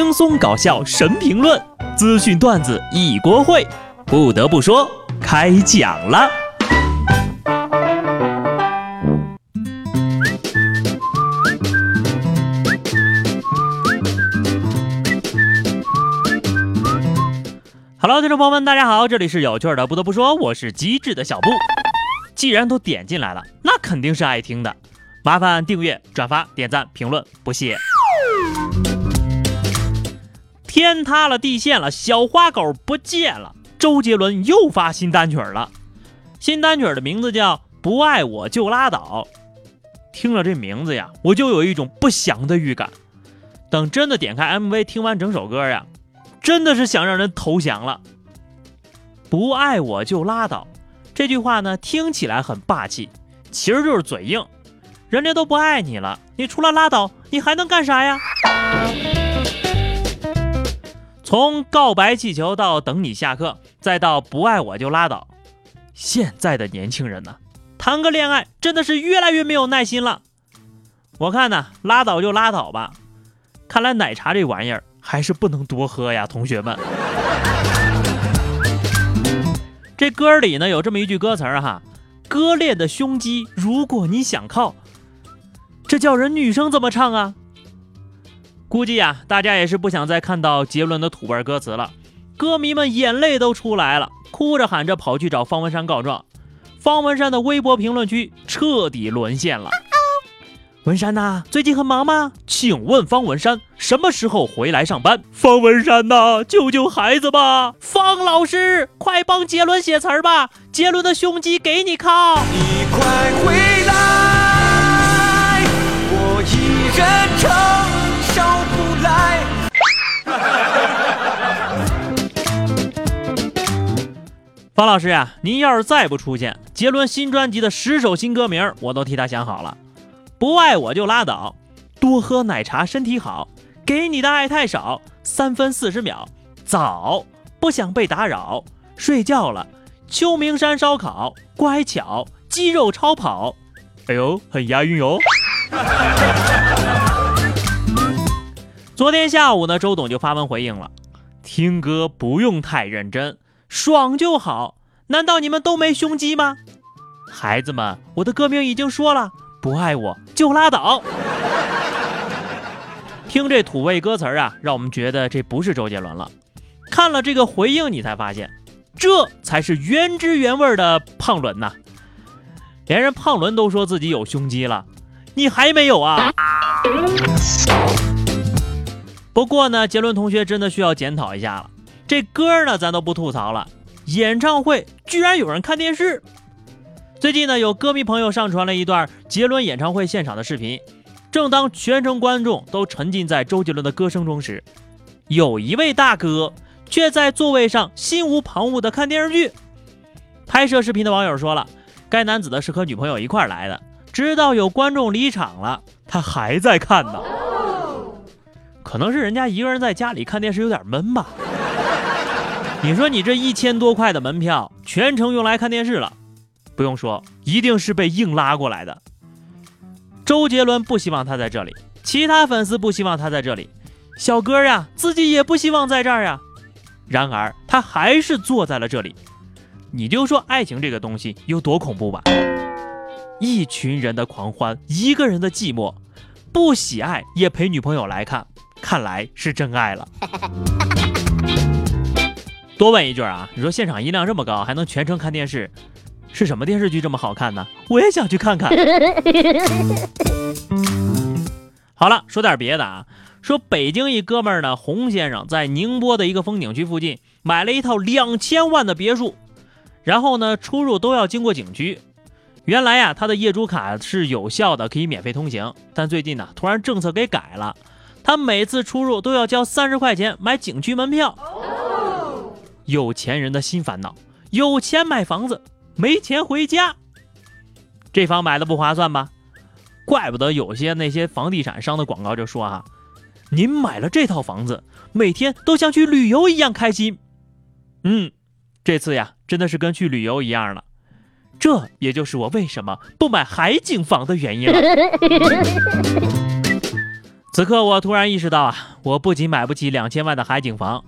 轻松搞笑神评论，资讯段子一锅烩。不得不说，开讲了。Hello，听众朋友们，大家好，这里是有趣的。不得不说，我是机智的小布。既然都点进来了，那肯定是爱听的。麻烦订阅、转发、点赞、评论，不谢。天塌了，地陷了，小花狗不见了。周杰伦又发新单曲了，新单曲的名字叫《不爱我就拉倒》。听了这名字呀，我就有一种不祥的预感。等真的点开 MV，听完整首歌呀，真的是想让人投降了。不爱我就拉倒，这句话呢，听起来很霸气，其实就是嘴硬。人家都不爱你了，你除了拉倒，你还能干啥呀？从告白气球到等你下课，再到不爱我就拉倒，现在的年轻人呢，谈个恋爱真的是越来越没有耐心了。我看呢，拉倒就拉倒吧。看来奶茶这玩意儿还是不能多喝呀，同学们。这歌里呢有这么一句歌词儿哈，割裂的胸肌，如果你想靠，这叫人女生怎么唱啊？估计呀，大家也是不想再看到杰伦的土味歌词了，歌迷们眼泪都出来了，哭着喊着跑去找方文山告状，方文山的微博评论区彻底沦陷了。文山呐，最近很忙吗？请问方文山什么时候回来上班？方文山呐，救救孩子吧！方老师，快帮杰伦写词儿吧！杰伦的胸肌给你靠！你快回来，我一人撑。方老师呀，您要是再不出现，杰伦新专辑的十首新歌名我都替他想好了。不爱我就拉倒，多喝奶茶身体好，给你的爱太少，三分四十秒，早不想被打扰，睡觉了，秋名山烧烤，乖巧，肌肉超跑，哎呦，很押韵哦。昨天下午呢，周董就发文回应了，听歌不用太认真。爽就好，难道你们都没胸肌吗？孩子们，我的歌名已经说了，不爱我就拉倒。听这土味歌词啊，让我们觉得这不是周杰伦了。看了这个回应，你才发现，这才是原汁原味的胖伦呐。连人胖伦都说自己有胸肌了，你还没有啊？不过呢，杰伦同学真的需要检讨一下了。这歌呢，咱都不吐槽了。演唱会居然有人看电视。最近呢，有歌迷朋友上传了一段杰伦演唱会现场的视频。正当全程观众都沉浸在周杰伦的歌声中时，有一位大哥却在座位上心无旁骛地看电视剧。拍摄视频的网友说了，该男子呢是和女朋友一块来的，直到有观众离场了，他还在看呢。可能是人家一个人在家里看电视有点闷吧。你说你这一千多块的门票全程用来看电视了，不用说，一定是被硬拉过来的。周杰伦不希望他在这里，其他粉丝不希望他在这里，小哥呀自己也不希望在这儿呀。然而他还是坐在了这里。你就说爱情这个东西有多恐怖吧？一群人的狂欢，一个人的寂寞，不喜爱也陪女朋友来看，看来是真爱了。多问一句啊，你说现场音量这么高，还能全程看电视，是什么电视剧这么好看呢？我也想去看看。好了，说点别的啊，说北京一哥们儿呢，洪先生在宁波的一个风景区附近买了一套两千万的别墅，然后呢出入都要经过景区。原来呀，他的业主卡是有效的，可以免费通行，但最近呢突然政策给改了，他每次出入都要交三十块钱买景区门票。有钱人的新烦恼：有钱买房子，没钱回家。这房买的不划算吧？怪不得有些那些房地产商的广告就说啊，您买了这套房子，每天都像去旅游一样开心。嗯，这次呀，真的是跟去旅游一样了。这也就是我为什么不买海景房的原因了。此刻我突然意识到啊，我不仅买不起两千万的海景房，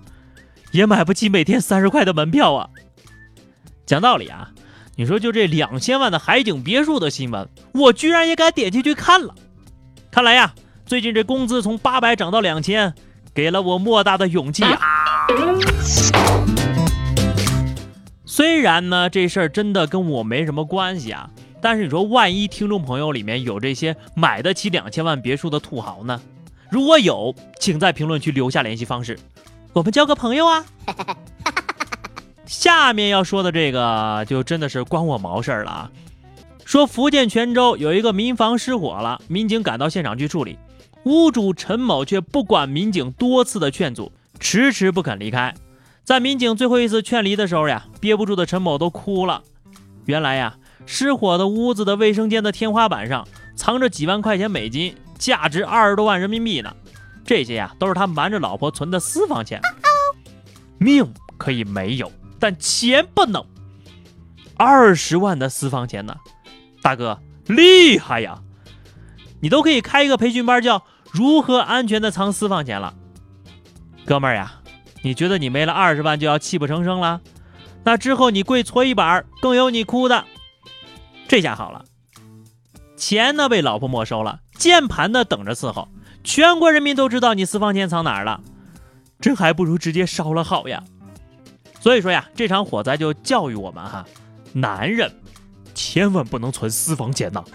也买不起每天三十块的门票啊。讲道理啊，你说就这两千万的海景别墅的新闻，我居然也敢点进去看了。看来呀，最近这工资从八百涨到两千，给了我莫大的勇气啊。虽然呢，这事儿真的跟我没什么关系啊，但是你说万一听众朋友里面有这些买得起两千万别墅的土豪呢？如果有，请在评论区留下联系方式，我们交个朋友啊。下面要说的这个就真的是关我毛事儿了啊！说福建泉州有一个民房失火了，民警赶到现场去处理，屋主陈某却不管民警多次的劝阻，迟迟不肯离开。在民警最后一次劝离的时候呀，憋不住的陈某都哭了。原来呀，失火的屋子的卫生间的天花板上藏着几万块钱美金，价值二十多万人民币呢。这些呀，都是他瞒着老婆存的私房钱。命可以没有。但钱不能，二十万的私房钱呢，大哥厉害呀！你都可以开一个培训班，叫如何安全的藏私房钱了。哥们儿呀，你觉得你没了二十万就要泣不成声了？那之后你跪搓衣板更有你哭的。这下好了，钱呢被老婆没收了，键盘呢等着伺候，全国人民都知道你私房钱藏哪儿了，这还不如直接烧了好呀。所以说呀，这场火灾就教育我们哈，男人千万不能存私房钱呐。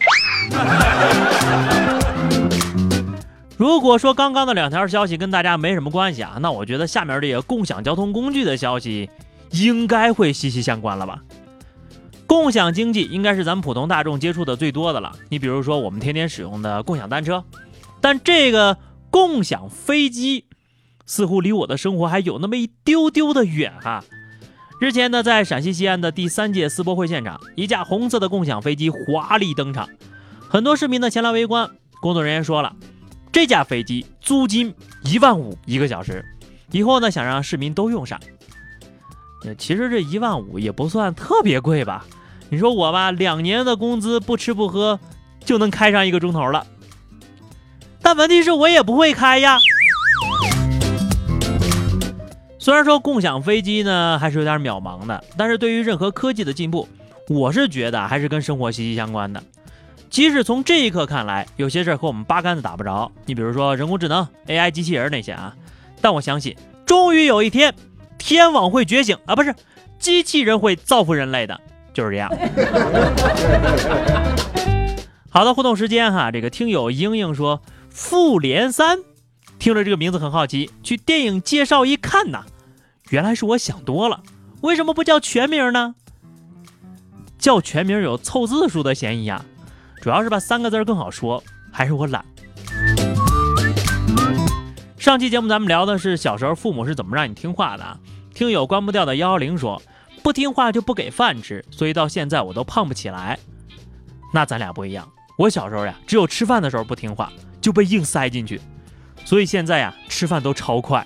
如果说刚刚的两条消息跟大家没什么关系啊，那我觉得下面这个共享交通工具的消息应该会息息相关了吧？共享经济应该是咱们普通大众接触的最多的了。你比如说我们天天使用的共享单车，但这个共享飞机似乎离我的生活还有那么一丢丢的远哈。日前呢，在陕西西安的第三届世博会现场，一架红色的共享飞机华丽登场，很多市民呢前来围观。工作人员说了，这架飞机租金一万五一个小时，以后呢想让市民都用上。其实这一万五也不算特别贵吧？你说我吧，两年的工资不吃不喝就能开上一个钟头了，但问题是我也不会开呀。虽然说共享飞机呢还是有点渺茫的，但是对于任何科技的进步，我是觉得还是跟生活息息相关的。即使从这一刻看来，有些事儿和我们八竿子打不着，你比如说人工智能、AI、机器人那些啊，但我相信，终于有一天，天网会觉醒啊，不是，机器人会造福人类的，就是这样。好的，互动时间哈，这个听友英英说《复联三》，听着这个名字很好奇，去电影介绍一看呐。原来是我想多了，为什么不叫全名呢？叫全名有凑字数的嫌疑啊，主要是吧三个字更好说，还是我懒。上期节目咱们聊的是小时候父母是怎么让你听话的啊？听友关不掉的幺幺零说，不听话就不给饭吃，所以到现在我都胖不起来。那咱俩不一样，我小时候呀，只有吃饭的时候不听话，就被硬塞进去，所以现在呀，吃饭都超快。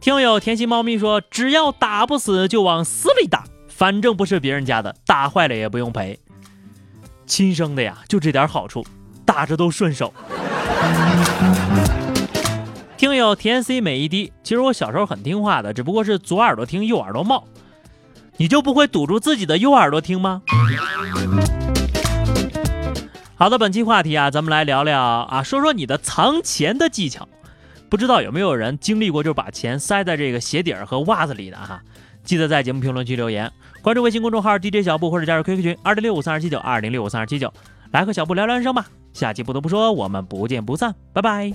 听友甜心猫咪说：“只要打不死，就往死里打，反正不是别人家的，打坏了也不用赔。亲生的呀，就这点好处，打着都顺手。”听友甜 C 每一滴，其实我小时候很听话的，只不过是左耳朵听，右耳朵冒。你就不会堵住自己的右耳朵听吗？好的，本期话题啊，咱们来聊聊啊，说说你的藏钱的技巧。不知道有没有人经历过，就是把钱塞在这个鞋底儿和袜子里的哈？记得在节目评论区留言，关注微信公众号 DJ 小布或者加入 QQ 群二零六五三二七九二零六五三二七九，来和小布聊聊人生吧。下期不得不说，我们不见不散，拜拜。